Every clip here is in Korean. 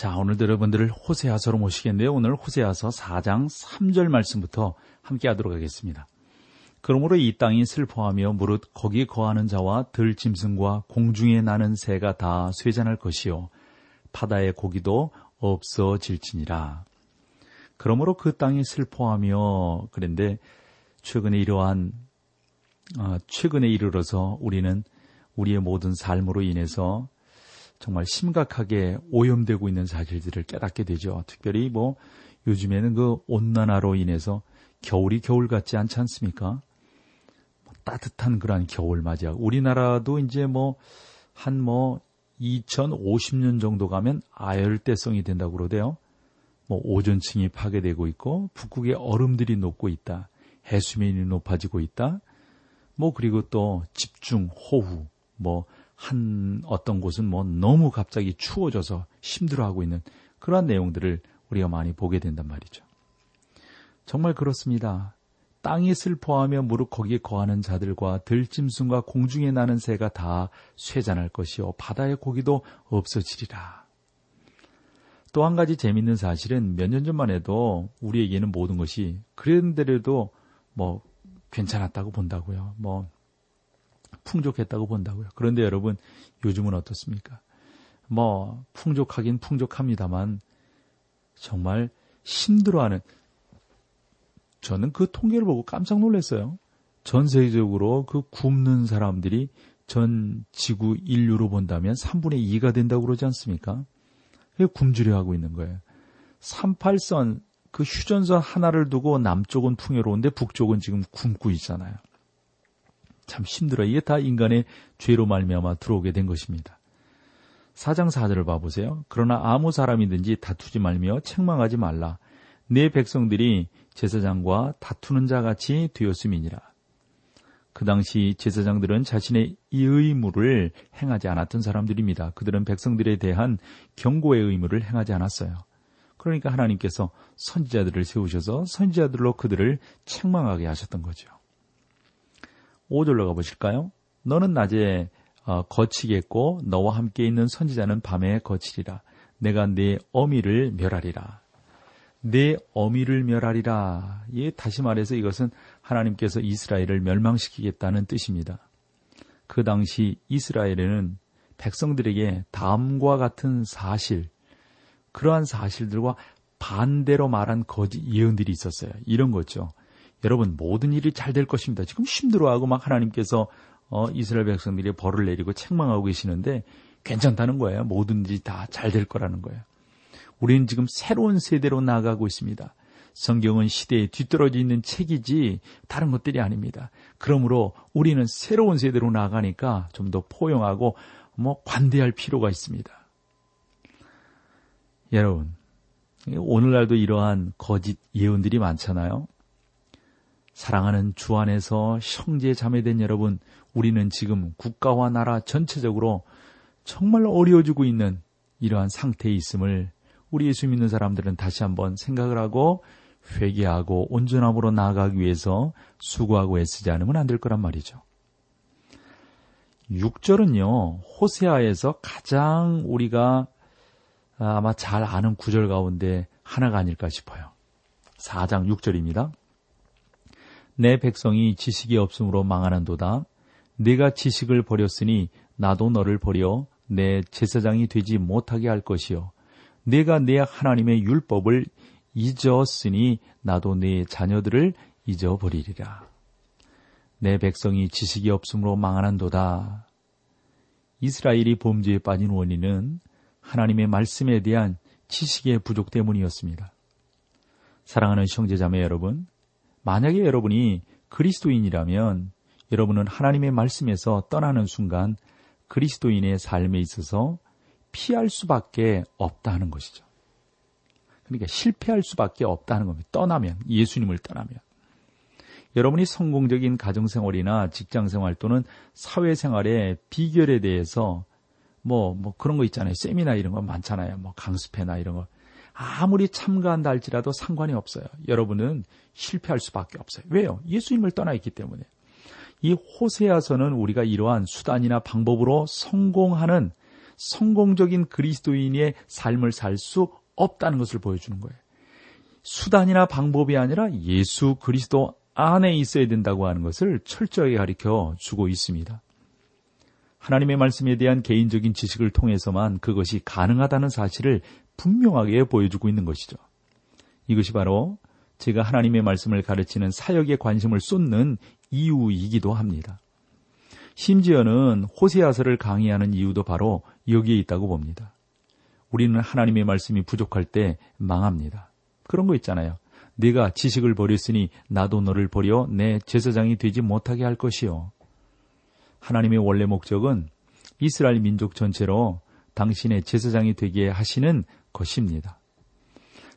자, 오늘도 여러분들을 호세아서로 모시겠는데요. 오늘 호세아서 4장 3절 말씀부터 함께 하도록 하겠습니다. 그러므로 이 땅이 슬퍼하며 무릇 거기 거하는 자와 들짐승과 공중에 나는 새가 다 쇠잔할 것이요 바다의 고기도 없어질지니라. 그러므로 그 땅이 슬퍼하며 그런데 최근에 이러한 어, 최근에 이르러서 우리는 우리의 모든 삶으로 인해서 정말 심각하게 오염되고 있는 사실들을 깨닫게 되죠. 특별히 뭐 요즘에는 그 온난화로 인해서 겨울이 겨울 같지 않지 않습니까? 뭐 따뜻한 그러한 겨울 맞이하고 우리나라도 이제 뭐 한뭐 뭐 2050년 정도 가면 아열대성이 된다고 그러대요. 뭐 오존층이 파괴되고 있고 북극의 얼음들이 녹고 있다. 해수면이 높아지고 있다. 뭐 그리고 또 집중 호우 뭐 한 어떤 곳은 뭐 너무 갑자기 추워져서 힘들어하고 있는 그러한 내용들을 우리가 많이 보게 된단 말이죠. 정말 그렇습니다. 땅이 슬퍼하며 무릎 거기에 거하는 자들과 들짐승과 공중에 나는 새가 다 쇠잔할 것이요 바다의 고기도 없어지리라. 또 한 가지 재밌는 사실은 몇 년 전만 해도 우리에게는 모든 것이 그런데도 뭐 괜찮았다고 본다고요. 뭐 풍족했다고 본다고요. 그런데 여러분, 요즘은 어떻습니까? 뭐, 풍족하긴 풍족합니다만, 정말 힘들어하는, 저는 그 통계를 보고 깜짝 놀랐어요. 전 세계적으로 그 굶는 사람들이 전 지구 인류로 본다면 3분의 2가 된다고 그러지 않습니까? 굶주려 하고 있는 거예요. 38선, 그 휴전선 하나를 두고 남쪽은 풍요로운데 북쪽은 지금 굶고 있잖아요. 참 힘들어. 이게 다 인간의 죄로 말미암아 들어오게 된 것입니다. 사장 사절을 봐보세요. 그러나 아무 사람이든지 다투지 말며 책망하지 말라. 내 백성들이 제사장과 다투는 자 같이 되었음이니라. 그 당시 제사장들은 자신의 이 의무를 행하지 않았던 사람들입니다. 그들은 백성들에 대한 경고의 의무를 행하지 않았어요. 그러니까 하나님께서 선지자들을 세우셔서 선지자들로 그들을 책망하게 하셨던 거죠. 5절로 가보실까요? 너는 낮에 어, 거치겠고 너와 함께 있는 선지자는 밤에 거치리라. 내가 네 어미를 멸하리라. 내 어미를 멸하리라. 예, 다시 말해서 이것은 하나님께서 이스라엘을 멸망시키겠다는 뜻입니다. 그 당시 이스라엘에는 백성들에게 다음과 같은 사실, 그러한 사실들과 반대로 말한 거짓 예언들이 있었어요. 이런 거죠. 여러분 모든 일이 잘 될 것입니다. 지금 힘들어하고 막 하나님께서 어, 이스라엘 백성들이 벌을 내리고 책망하고 계시는데 괜찮다는 거예요. 모든 일이 다 잘 될 거라는 거예요. 우리는 지금 새로운 세대로 나아가고 있습니다. 성경은 시대에 뒤떨어져 있는 책이지 다른 것들이 아닙니다. 그러므로 우리는 새로운 세대로 나아가니까 좀 더 포용하고 뭐 관대할 필요가 있습니다. 여러분, 오늘날도 이러한 거짓 예언들이 많잖아요. 사랑하는 주 안에서 형제 자매된 여러분, 우리는 지금 국가와 나라 전체적으로 정말 어려워지고 있는 이러한 상태에 있음을 우리 예수 믿는 사람들은 다시 한번 생각을 하고 회개하고 온전함으로 나아가기 위해서 수고하고 애쓰지 않으면 안 될 거란 말이죠. 6절은요, 호세아에서 가장 우리가 아마 잘 아는 구절 가운데 하나가 아닐까 싶어요. 4장 6절입니다. 내 백성이 지식이 없으므로 망하는도다. 네가 지식을 버렸으니 나도 너를 버려 내 제사장이 되지 못하게 할 것이요. 네가 내 하나님의 율법을 잊었으니 나도 네 자녀들을 잊어버리리라. 내 백성이 지식이 없으므로 망하는도다. 이스라엘이 범죄에 빠진 원인은 하나님의 말씀에 대한 지식의 부족 때문이었습니다. 사랑하는 형제자매 여러분, 만약에 여러분이 그리스도인이라면 여러분은 하나님의 말씀에서 떠나는 순간 그리스도인의 삶에 있어서 피할 수밖에 없다 하는 것이죠. 그러니까 실패할 수밖에 없다는 겁니다. 떠나면 예수님을 떠나면 여러분이 성공적인 가정생활이나 직장생활 또는 사회생활의 비결에 대해서 뭐, 뭐 그런 거 있잖아요. 세미나 이런 거 많잖아요. 뭐 강습회나 이런 거. 아무리 참가한다 할지라도 상관이 없어요. 여러분은 실패할 수밖에 없어요. 왜요? 예수님을 떠나 있기 때문에. 이 호세아서는 우리가 이러한 수단이나 방법으로 성공하는 성공적인 그리스도인의 삶을 살 수 없다는 것을 보여주는 거예요. 수단이나 방법이 아니라 예수 그리스도 안에 있어야 된다고 하는 것을 철저하게 가르쳐 주고 있습니다. 하나님의 말씀에 대한 개인적인 지식을 통해서만 그것이 가능하다는 사실을 분명하게 보여주고 있는 것이죠. 이것이 바로 제가 하나님의 말씀을 가르치는 사역에 관심을 쏟는 이유이기도 합니다. 심지어는 호세아서를 강의하는 이유도 바로 여기에 있다고 봅니다. 우리는 하나님의 말씀이 부족할 때 망합니다. 그런 거 있잖아요. 네가 지식을 버렸으니 나도 너를 버려 내 제사장이 되지 못하게 할 것이요. 하나님의 원래 목적은 이스라엘 민족 전체로 당신의 제사장이 되게 하시는 것입니다.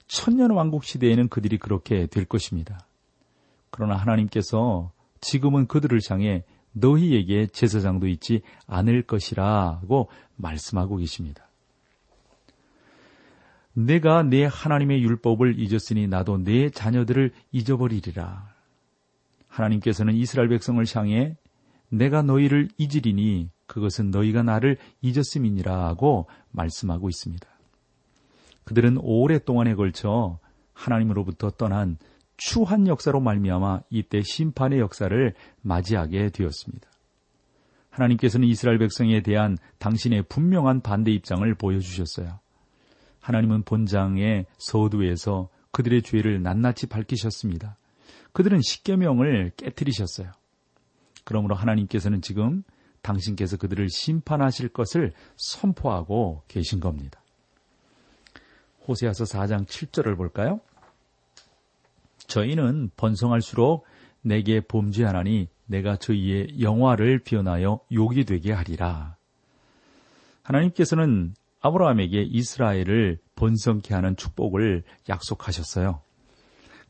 천년 왕국 시대에는 그들이 그렇게 될 것입니다. 그러나 하나님께서 지금은 그들을 향해 너희에게 제사장도 있지 않을 것이라고 말씀하고 계십니다. 내가 내 하나님의 율법을 잊었으니 나도 내 자녀들을 잊어버리리라. 하나님께서는 이스라엘 백성을 향해 내가 너희를 잊으리니 그것은 너희가 나를 잊었음이니라 하고 말씀하고 있습니다. 그들은 오랫동안에 걸쳐 하나님으로부터 떠난 추한 역사로 말미암아 이때 심판의 역사를 맞이하게 되었습니다. 하나님께서는 이스라엘 백성에 대한 당신의 분명한 반대 입장을 보여주셨어요. 하나님은 본장의 서두에서 그들의 죄를 낱낱이 밝히셨습니다. 그들은 십계명을 깨뜨리셨어요. 그러므로 하나님께서는 지금 당신께서 그들을 심판하실 것을 선포하고 계신 겁니다. 호세아서 4장 7절을 볼까요? 저희는 번성할수록 내게 범죄하나니 내가 저희의 영화를 비어나여 욕이 되게 하리라. 하나님께서는 아브라함에게 이스라엘을 번성케 하는 축복을 약속하셨어요.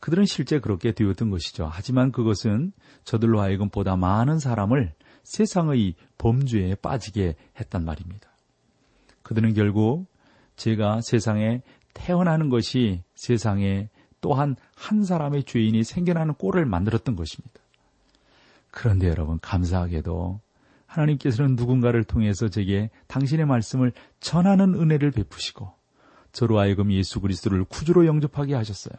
그들은 실제 그렇게 되었던 것이죠. 하지만 그것은 저들로 하여금 보다 많은 사람을 세상의 범죄에 빠지게 했단 말입니다. 그들은 결국 제가 세상에 태어나는 것이 세상에 또한 한 사람의 죄인이 생겨나는 꼴을 만들었던 것입니다. 그런데 여러분 감사하게도 하나님께서는 누군가를 통해서 제게 당신의 말씀을 전하는 은혜를 베푸시고 저로 하여금 예수 그리스도를 구주로 영접하게 하셨어요.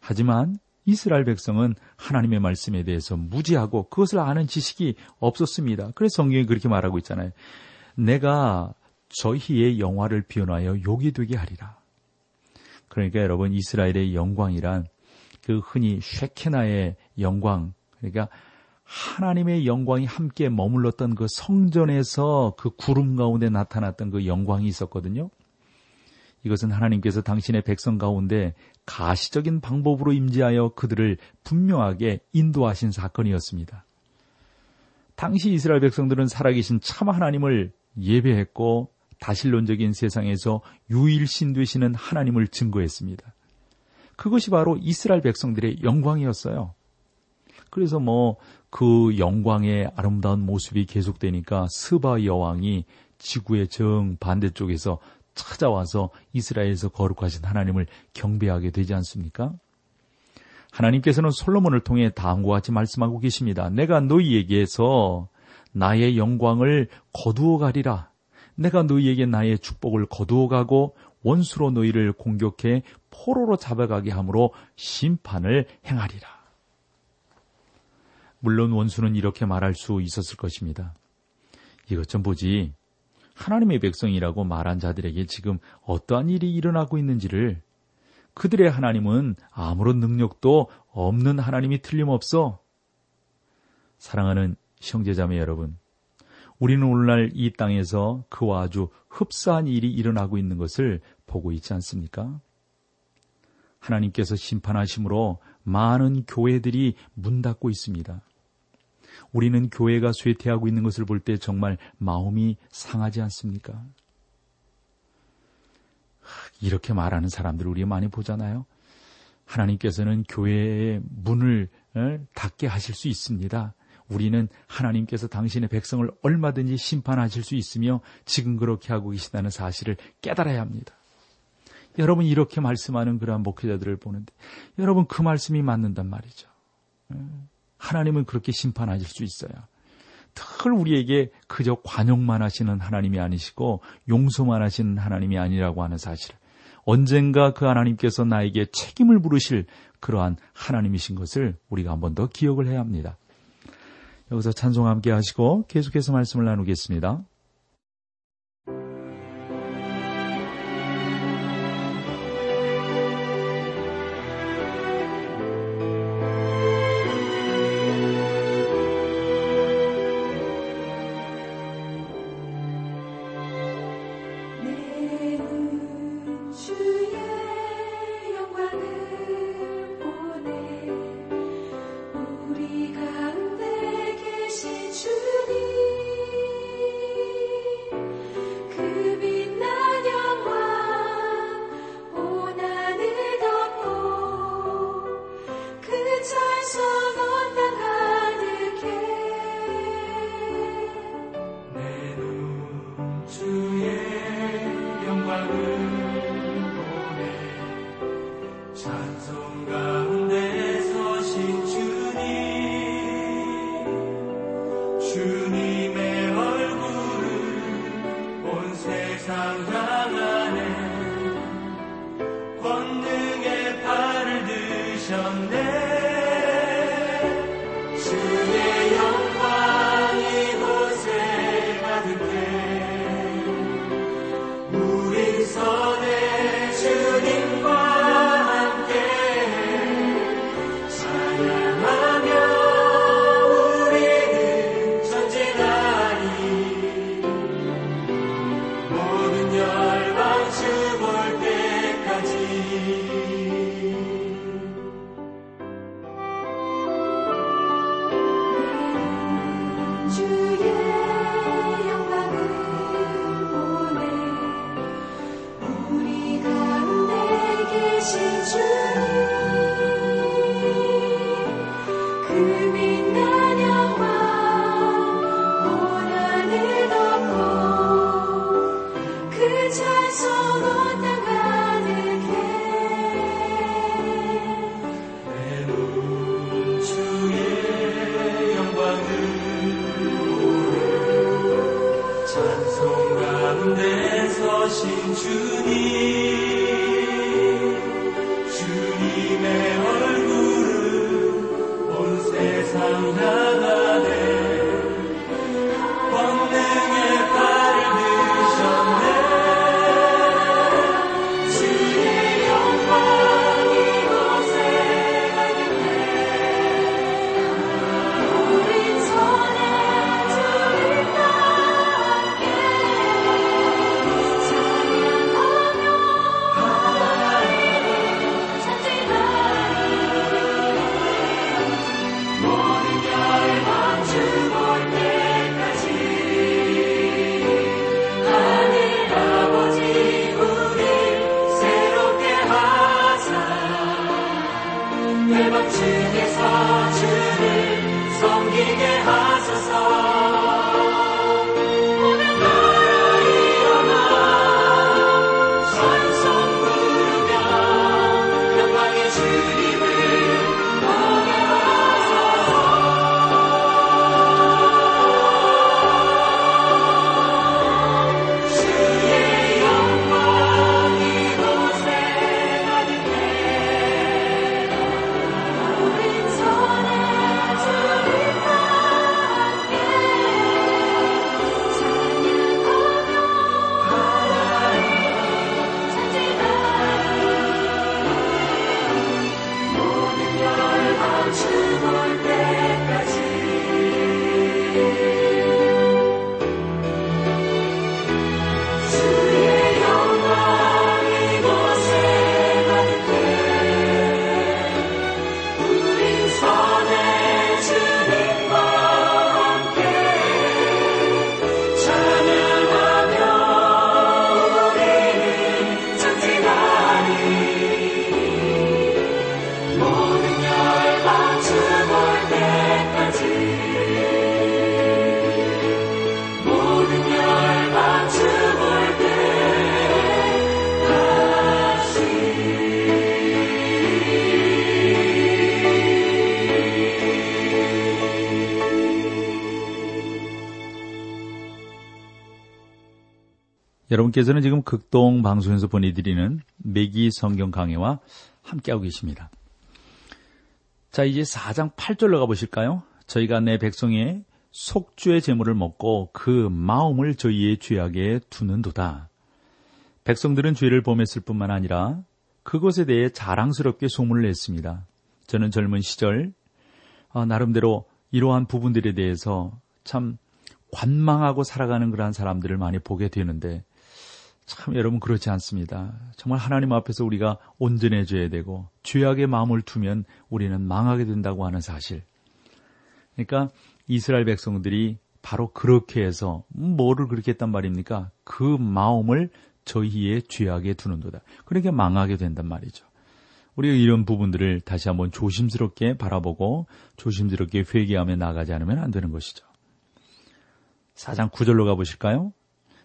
하지만 이스라엘 백성은 하나님의 말씀에 대해서 무지하고 그것을 아는 지식이 없었습니다. 그래서 성경이 그렇게 말하고 있잖아요. 내가 저희의 영화를 비워하여 욕이 되게 하리라. 그러니까 여러분 이스라엘의 영광이란 그 흔히 쉐케나의 영광 그러니까 하나님의 영광이 함께 머물렀던 그 성전에서 그 구름 가운데 나타났던 그 영광이 있었거든요. 이것은 하나님께서 당신의 백성 가운데 가시적인 방법으로 임재하여 그들을 분명하게 인도하신 사건이었습니다. 당시 이스라엘 백성들은 살아계신 참 하나님을 예배했고 다신론적인 세상에서 유일신 되시는 하나님을 증거했습니다. 그것이 바로 이스라엘 백성들의 영광이었어요. 그래서 뭐 그 영광의 아름다운 모습이 계속되니까 스바 여왕이 지구의 정 반대쪽에서 찾아와서 이스라엘에서 거룩하신 하나님을 경배하게 되지 않습니까? 하나님께서는 솔로몬을 통해 다음과 같이 말씀하고 계십니다. 내가 너희에게서 나의 영광을 거두어 가리라. 내가 너희에게 나의 축복을 거두어 가고 원수로 너희를 공격해 포로로 잡아가게 함으로 심판을 행하리라. 물론 원수는 이렇게 말할 수 있었을 것입니다. 이것 좀 보지. 하나님의 백성이라고 말한 자들에게 지금 어떠한 일이 일어나고 있는지를 그들의 하나님은 아무런 능력도 없는 하나님이 틀림없어. 사랑하는 형제자매 여러분, 우리는 오늘날 이 땅에서 그와 아주 흡사한 일이 일어나고 있는 것을 보고 있지 않습니까? 하나님께서 심판하심으로 많은 교회들이 문 닫고 있습니다. 우리는 교회가 쇠퇴하고 있는 것을 볼 때 정말 마음이 상하지 않습니까? 이렇게 말하는 사람들 우리 많이 보잖아요. 하나님께서는 교회의 문을 어, 닫게 하실 수 있습니다. 우리는 하나님께서 당신의 백성을 얼마든지 심판하실 수 있으며 지금 그렇게 하고 계시다는 사실을 깨달아야 합니다. 여러분 이렇게 말씀하는 그러한 목회자들을 보는데 여러분 그 말씀이 맞는단 말이죠. 예. 하나님은 그렇게 심판하실 수 있어요. 늘 우리에게 그저 관용만 하시는 하나님이 아니시고 용서만 하시는 하나님이 아니라고 하는 사실을 언젠가 그 하나님께서 나에게 책임을 물으실 그러한 하나님이신 것을 우리가 한 번 더 기억을 해야 합니다. 여기서 찬송 함께 하시고 계속해서 말씀을 나누겠습니다. sound. 여러분께서는 지금 극동 방송에서 보내드리는 매기 성경 강해와 함께하고 계십니다. 자, 이제 4장 8절로 가보실까요? 저희가 내 백성의 속주의 재물을 먹고 그 마음을 저희의 죄악에 두는도다. 백성들은 죄를 범했을 뿐만 아니라 그것에 대해 자랑스럽게 소문을 냈습니다. 저는 젊은 시절 아, 나름대로 이러한 부분들에 대해서 참 관망하고 살아가는 그러한 사람들을 많이 보게 되는데 참 여러분 그렇지 않습니다. 정말 하나님 앞에서 우리가 온전해져야 되고 죄악의 마음을 두면 우리는 망하게 된다고 하는 사실. 그러니까 이스라엘 백성들이 바로 그렇게 해서 뭐를 그렇게 했단 말입니까? 그 마음을 저희의 죄악에 두는도다. 그러니까 망하게 된단 말이죠. 우리가 이런 부분들을 다시 한번 조심스럽게 바라보고 조심스럽게 회개하며 나가지 않으면 안 되는 것이죠. 사장 9절로 가보실까요?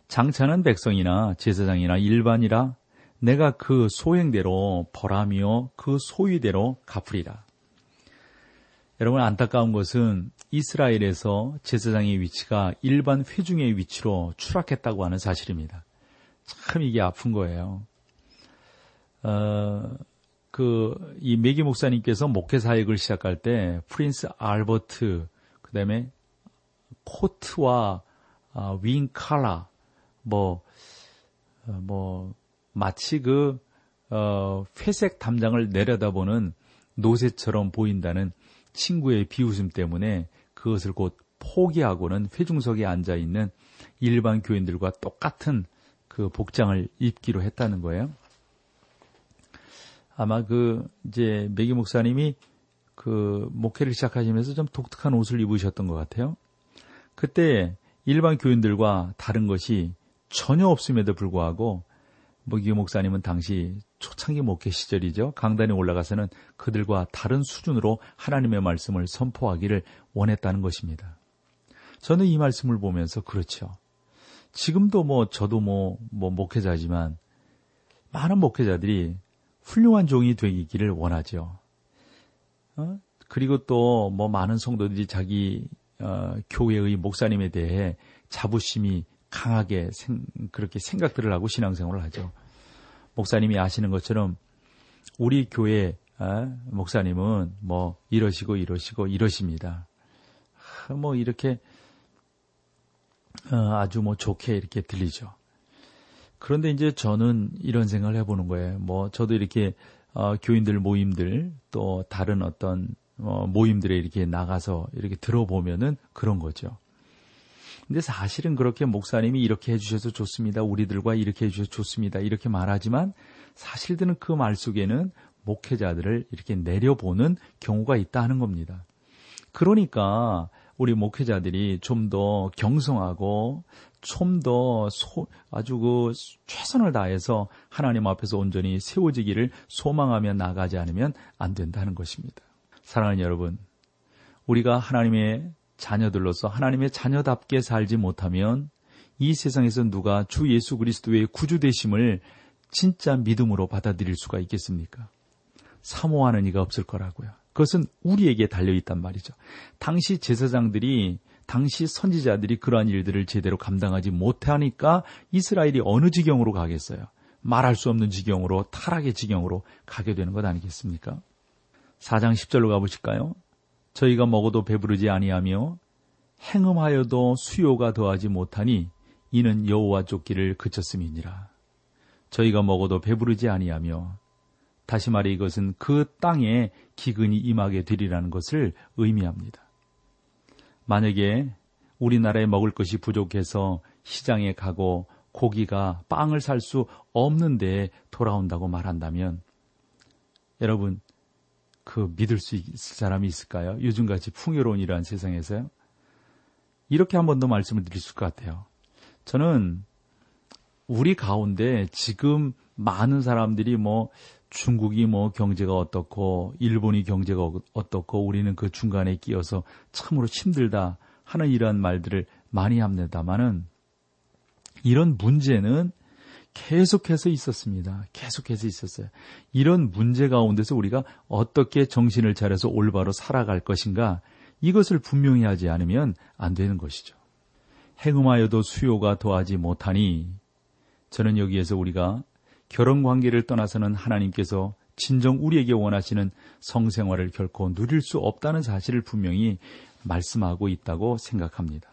장차는 백성이나 제사장이나 일반이라 내가 그 소행대로 벌하며 그 소위대로 갚으리라. 여러분 안타까운 것은 이스라엘에서 제사장의 위치가 일반 회중의 위치로 추락했다고 하는 사실입니다. 참 이게 아픈 거예요. 어, 그, 이 메기 목사님께서 목회 사역을 시작할 때 프린스 알버트, 그 다음에 코트와 아, 윙 칼라, 뭐, 어, 뭐, 마치 그, 어, 회색 담장을 내려다보는 노새처럼 보인다는 친구의 비웃음 때문에 그것을 곧 포기하고는 회중석에 앉아 있는 일반 교인들과 똑같은 그 복장을 입기로 했다는 거예요. 아마 그 이제 메기 목사님이 그 목회를 시작하시면서 좀 독특한 옷을 입으셨던 것 같아요. 그때 일반 교인들과 다른 것이 전혀 없음에도 불구하고 메기 목사님은 당시 초창기 목회 시절이죠. 강단에 올라가서는 그들과 다른 수준으로 하나님의 말씀을 선포하기를 원했다는 것입니다. 저는 이 말씀을 보면서 그렇죠. 지금도 뭐 저도 뭐, 뭐 목회자지만 많은 목회자들이 훌륭한 종이 되기를 원하죠. 어? 그리고 또 뭐 많은 성도들이 자기 어, 교회의 목사님에 대해 자부심이 강하게 생, 그렇게 생각들을 하고 신앙생활을 하죠. 목사님이 아시는 것처럼 우리 교회 어, 목사님은 뭐 이러시고 이러시고 이러십니다. 뭐 이렇게 어, 아주 뭐 좋게 이렇게 들리죠. 그런데 이제 저는 이런 생각을 해보는 거예요. 뭐 저도 이렇게 어, 교인들 모임들 또 다른 어떤 어, 모임들에 이렇게 나가서 이렇게 들어보면은 그런 거죠. 근데 사실은 그렇게 목사님이 이렇게 해주셔서 좋습니다. 우리들과 이렇게 해주셔서 좋습니다. 이렇게 말하지만 사실들은 그 말 속에는 목회자들을 이렇게 내려보는 경우가 있다 하는 겁니다. 그러니까 우리 목회자들이 좀 더 경성하고 좀 더 아주 그 최선을 다해서 하나님 앞에서 온전히 세워지기를 소망하며 나가지 않으면 안 된다는 것입니다. 사랑하는 여러분, 우리가 하나님의 자녀들로서 하나님의 자녀답게 살지 못하면 이 세상에서 누가 주 예수 그리스도의 구주 되심을 진짜 믿음으로 받아들일 수가 있겠습니까? 사모하는 이가 없을 거라고요. 그것은 우리에게 달려 있단 말이죠. 당시 제사장들이 당시 선지자들이 그러한 일들을 제대로 감당하지 못하니까 이스라엘이 어느 지경으로 가겠어요? 말할 수 없는 지경으로 타락의 지경으로 가게 되는 것 아니겠습니까? 4장 10절로 가보실까요? 저희가 먹어도 배부르지 아니하며 행음하여도 수요가 더하지 못하니 이는 여호와 쫓기를 그쳤음이니라. 저희가 먹어도 배부르지 아니하며 다시 말해 이것은 그 땅에 기근이 임하게 되리라는 것을 의미합니다. 만약에 우리나라에 먹을 것이 부족해서 시장에 가고 고기가 빵을 살 수 없는데 돌아온다고 말한다면 여러분 그 믿을 수 있을 사람이 있을까요? 요즘같이 풍요로운 이러한 세상에서요? 이렇게 한 번 더 말씀을 드릴 수 있을 것 같아요. 저는 우리 가운데 지금 많은 사람들이 뭐 중국이 뭐 경제가 어떻고 일본이 경제가 어떻고 우리는 그 중간에 끼어서 참으로 힘들다 하는 이러한 말들을 많이 합니다만은 이런 문제는 계속해서 있었습니다. 계속해서 있었어요. 이런 문제 가운데서 우리가 어떻게 정신을 차려서 올바로 살아갈 것인가 이것을 분명히 하지 않으면 안 되는 것이죠. 행음하여도 수요가 더하지 못하니 저는 여기에서 우리가 결혼 관계를 떠나서는 하나님께서 진정 우리에게 원하시는 성생활을 결코 누릴 수 없다는 사실을 분명히 말씀하고 있다고 생각합니다.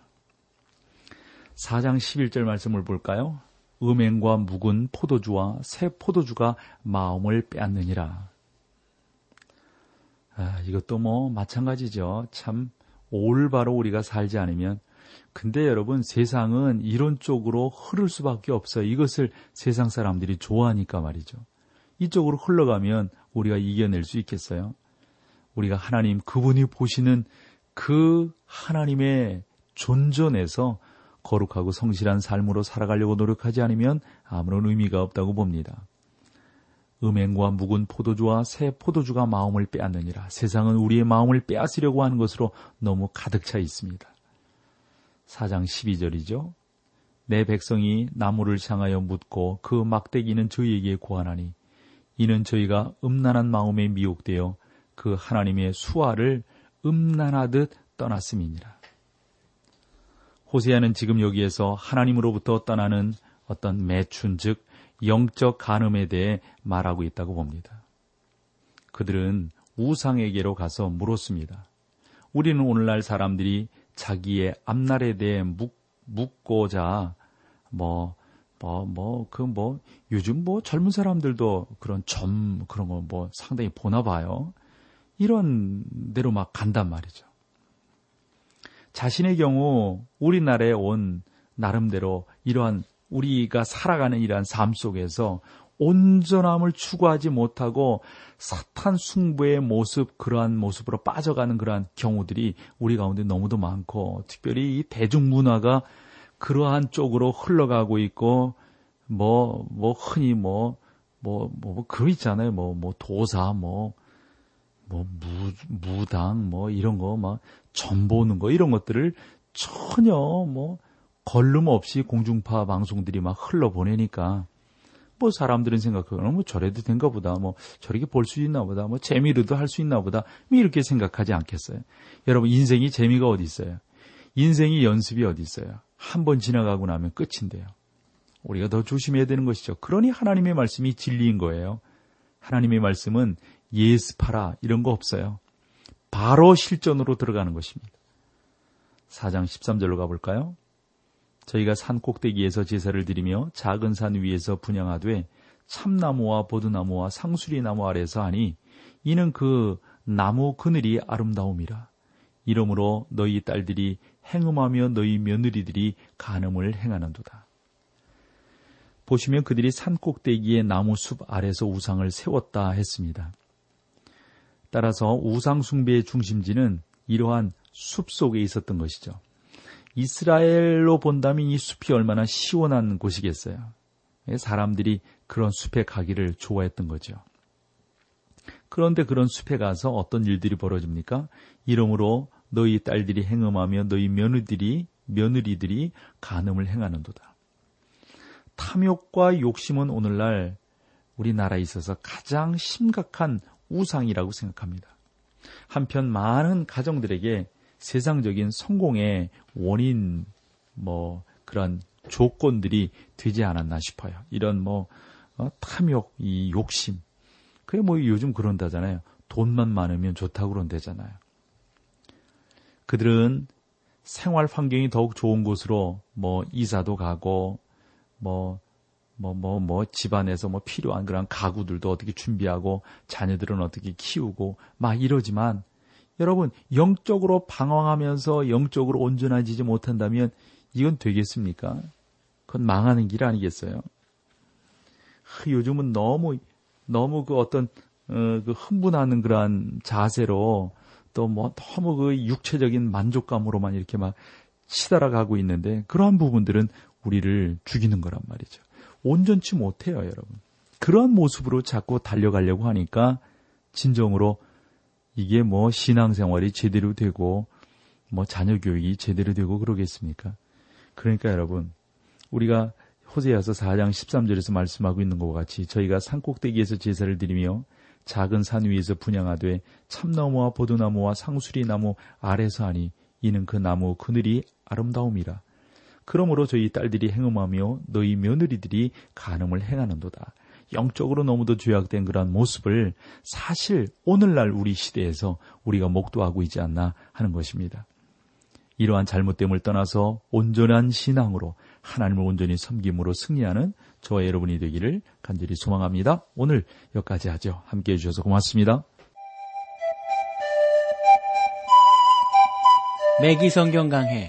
4장 11절 말씀을 볼까요? 음행과 묵은 포도주와 새 포도주가 마음을 빼앗느니라. 아, 이것도 뭐 마찬가지죠. 참 올바로 우리가 살지 않으면 근데 여러분 세상은 이런 쪽으로 흐를 수밖에 없어요. 이것을 세상 사람들이 좋아하니까 말이죠. 이쪽으로 흘러가면 우리가 이겨낼 수 있겠어요? 우리가 하나님 그분이 보시는 그 하나님의 존전에서 거룩하고 성실한 삶으로 살아가려고 노력하지 않으면 아무런 의미가 없다고 봅니다. 음행과 묵은 포도주와 새 포도주가 마음을 빼앗느니라. 세상은 우리의 마음을 빼앗으려고 하는 것으로 너무 가득 차 있습니다. 4장 12절이죠. 내 백성이 나무를 향하여 묻고 그 막대기는 저희에게 고하나니 이는 저희가 음란한 마음에 미혹되어 그 하나님의 수화를 음란하듯 떠났음이니라. 호세아는 지금 여기에서 하나님으로부터 떠나는 어떤 매춘 즉 영적 간음에 대해 말하고 있다고 봅니다. 그들은 우상에게로 가서 물었습니다. 우리는 오늘날 사람들이 자기의 앞날에 대해 묻, 묻고자 뭐, 뭐, 뭐, 그 뭐, 요즘 뭐 젊은 사람들도 그런 점, 그런 거 뭐 상당히 보나 봐요. 이런 대로 막 간단 말이죠. 자신의 경우 우리나라에 온 나름대로 이러한 우리가 살아가는 이러한 삶 속에서 온전함을 추구하지 못하고 사탄 숭배의 모습, 그러한 모습으로 빠져가는 그러한 경우들이 우리 가운데 너무도 많고, 특별히 이 대중문화가 그러한 쪽으로 흘러가고 있고, 뭐, 뭐, 흔히 뭐, 뭐, 뭐, 뭐그 있잖아요. 뭐, 뭐, 도사, 뭐, 뭐, 무, 무당, 뭐, 이런 거, 막, 전 보는 거, 이런 것들을 전혀 뭐, 걸름 없이 공중파 방송들이 막 흘러보내니까, 뭐 사람들은 생각하거나 뭐 저래도 된가 보다 뭐 저렇게 볼 수 있나 보다 뭐 재미로도 할 수 있나 보다 뭐 이렇게 생각하지 않겠어요. 여러분 인생이 재미가 어디 있어요? 인생이 연습이 어디 있어요? 한 번 지나가고 나면 끝인데요. 우리가 더 조심해야 되는 것이죠. 그러니 하나님의 말씀이 진리인 거예요. 하나님의 말씀은 예습하라 이런 거 없어요. 바로 실전으로 들어가는 것입니다. 4장 13절로 가볼까요? 저희가 산 꼭대기에서 제사를 드리며 작은 산 위에서 분양하되 참나무와 보드나무와 상수리나무 아래서 하니 이는 그 나무 그늘이 아름다움이라. 이러므로 너희 딸들이 행음하며 너희 며느리들이 간음을 행하는도다. 보시면 그들이 산 꼭대기에 나무 숲 아래서 우상을 세웠다 했습니다. 따라서 우상 숭배의 중심지는 이러한 숲 속에 있었던 것이죠. 이스라엘로 본다면 이 숲이 얼마나 시원한 곳이겠어요. 사람들이 그런 숲에 가기를 좋아했던 거죠. 그런데 그런 숲에 가서 어떤 일들이 벌어집니까? 이러므로 너희 딸들이 행음하며 너희 며느리들이 며느리들이 간음을 행하는도다. 탐욕과 욕심은 오늘날 우리나라에 있어서 가장 심각한 우상이라고 생각합니다. 한편 많은 가정들에게 세상적인 성공의 원인 뭐 그런 조건들이 되지 않았나 싶어요. 이런 뭐 어, 탐욕, 이 욕심. 그게 뭐 요즘 그런다잖아요. 돈만 많으면 좋다고 그런다잖아요. 그들은 생활 환경이 더욱 좋은 곳으로 뭐 이사도 가고 뭐 뭐, 뭐, 뭐, 집안에서 뭐 필요한 그런 가구들도 어떻게 준비하고 자녀들은 어떻게 키우고 막 이러지만 여러분, 영적으로 방황하면서 영적으로 온전해지지 못한다면 이건 되겠습니까? 그건 망하는 길 아니겠어요? 요즘은 너무, 너무 그 어떤, 어, 그 흥분하는 그러한 자세로 또 뭐 너무 그 육체적인 만족감으로만 이렇게 막 치달아가고 있는데 그러한 부분들은 우리를 죽이는 거란 말이죠. 온전치 못해요, 여러분. 그러한 모습으로 자꾸 달려가려고 하니까 진정으로 이게 뭐 신앙생활이 제대로 되고 뭐 자녀 교육이 제대로 되고 그러겠습니까? 그러니까 여러분 우리가 호세아서 4장 13절에서 말씀하고 있는 것과 같이 저희가 산 꼭대기에서 제사를 드리며 작은 산 위에서 분양하되 참나무와 보드나무와 상수리나무 아래서 하니 이는 그 나무 그늘이 아름다움이라 그러므로 저희 딸들이 행음하며 너희 며느리들이 간음을 행하는도다. 영적으로 너무도 죄악된 그러한 모습을 사실 오늘날 우리 시대에서 우리가 목도하고 있지 않나 하는 것입니다. 이러한 잘못됨을 떠나서 온전한 신앙으로 하나님을 온전히 섬김으로 승리하는 저와 여러분이 되기를 간절히 소망합니다. 오늘 여기까지 하죠. 함께 해주셔서 고맙습니다. 맥기 성경 강해